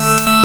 す。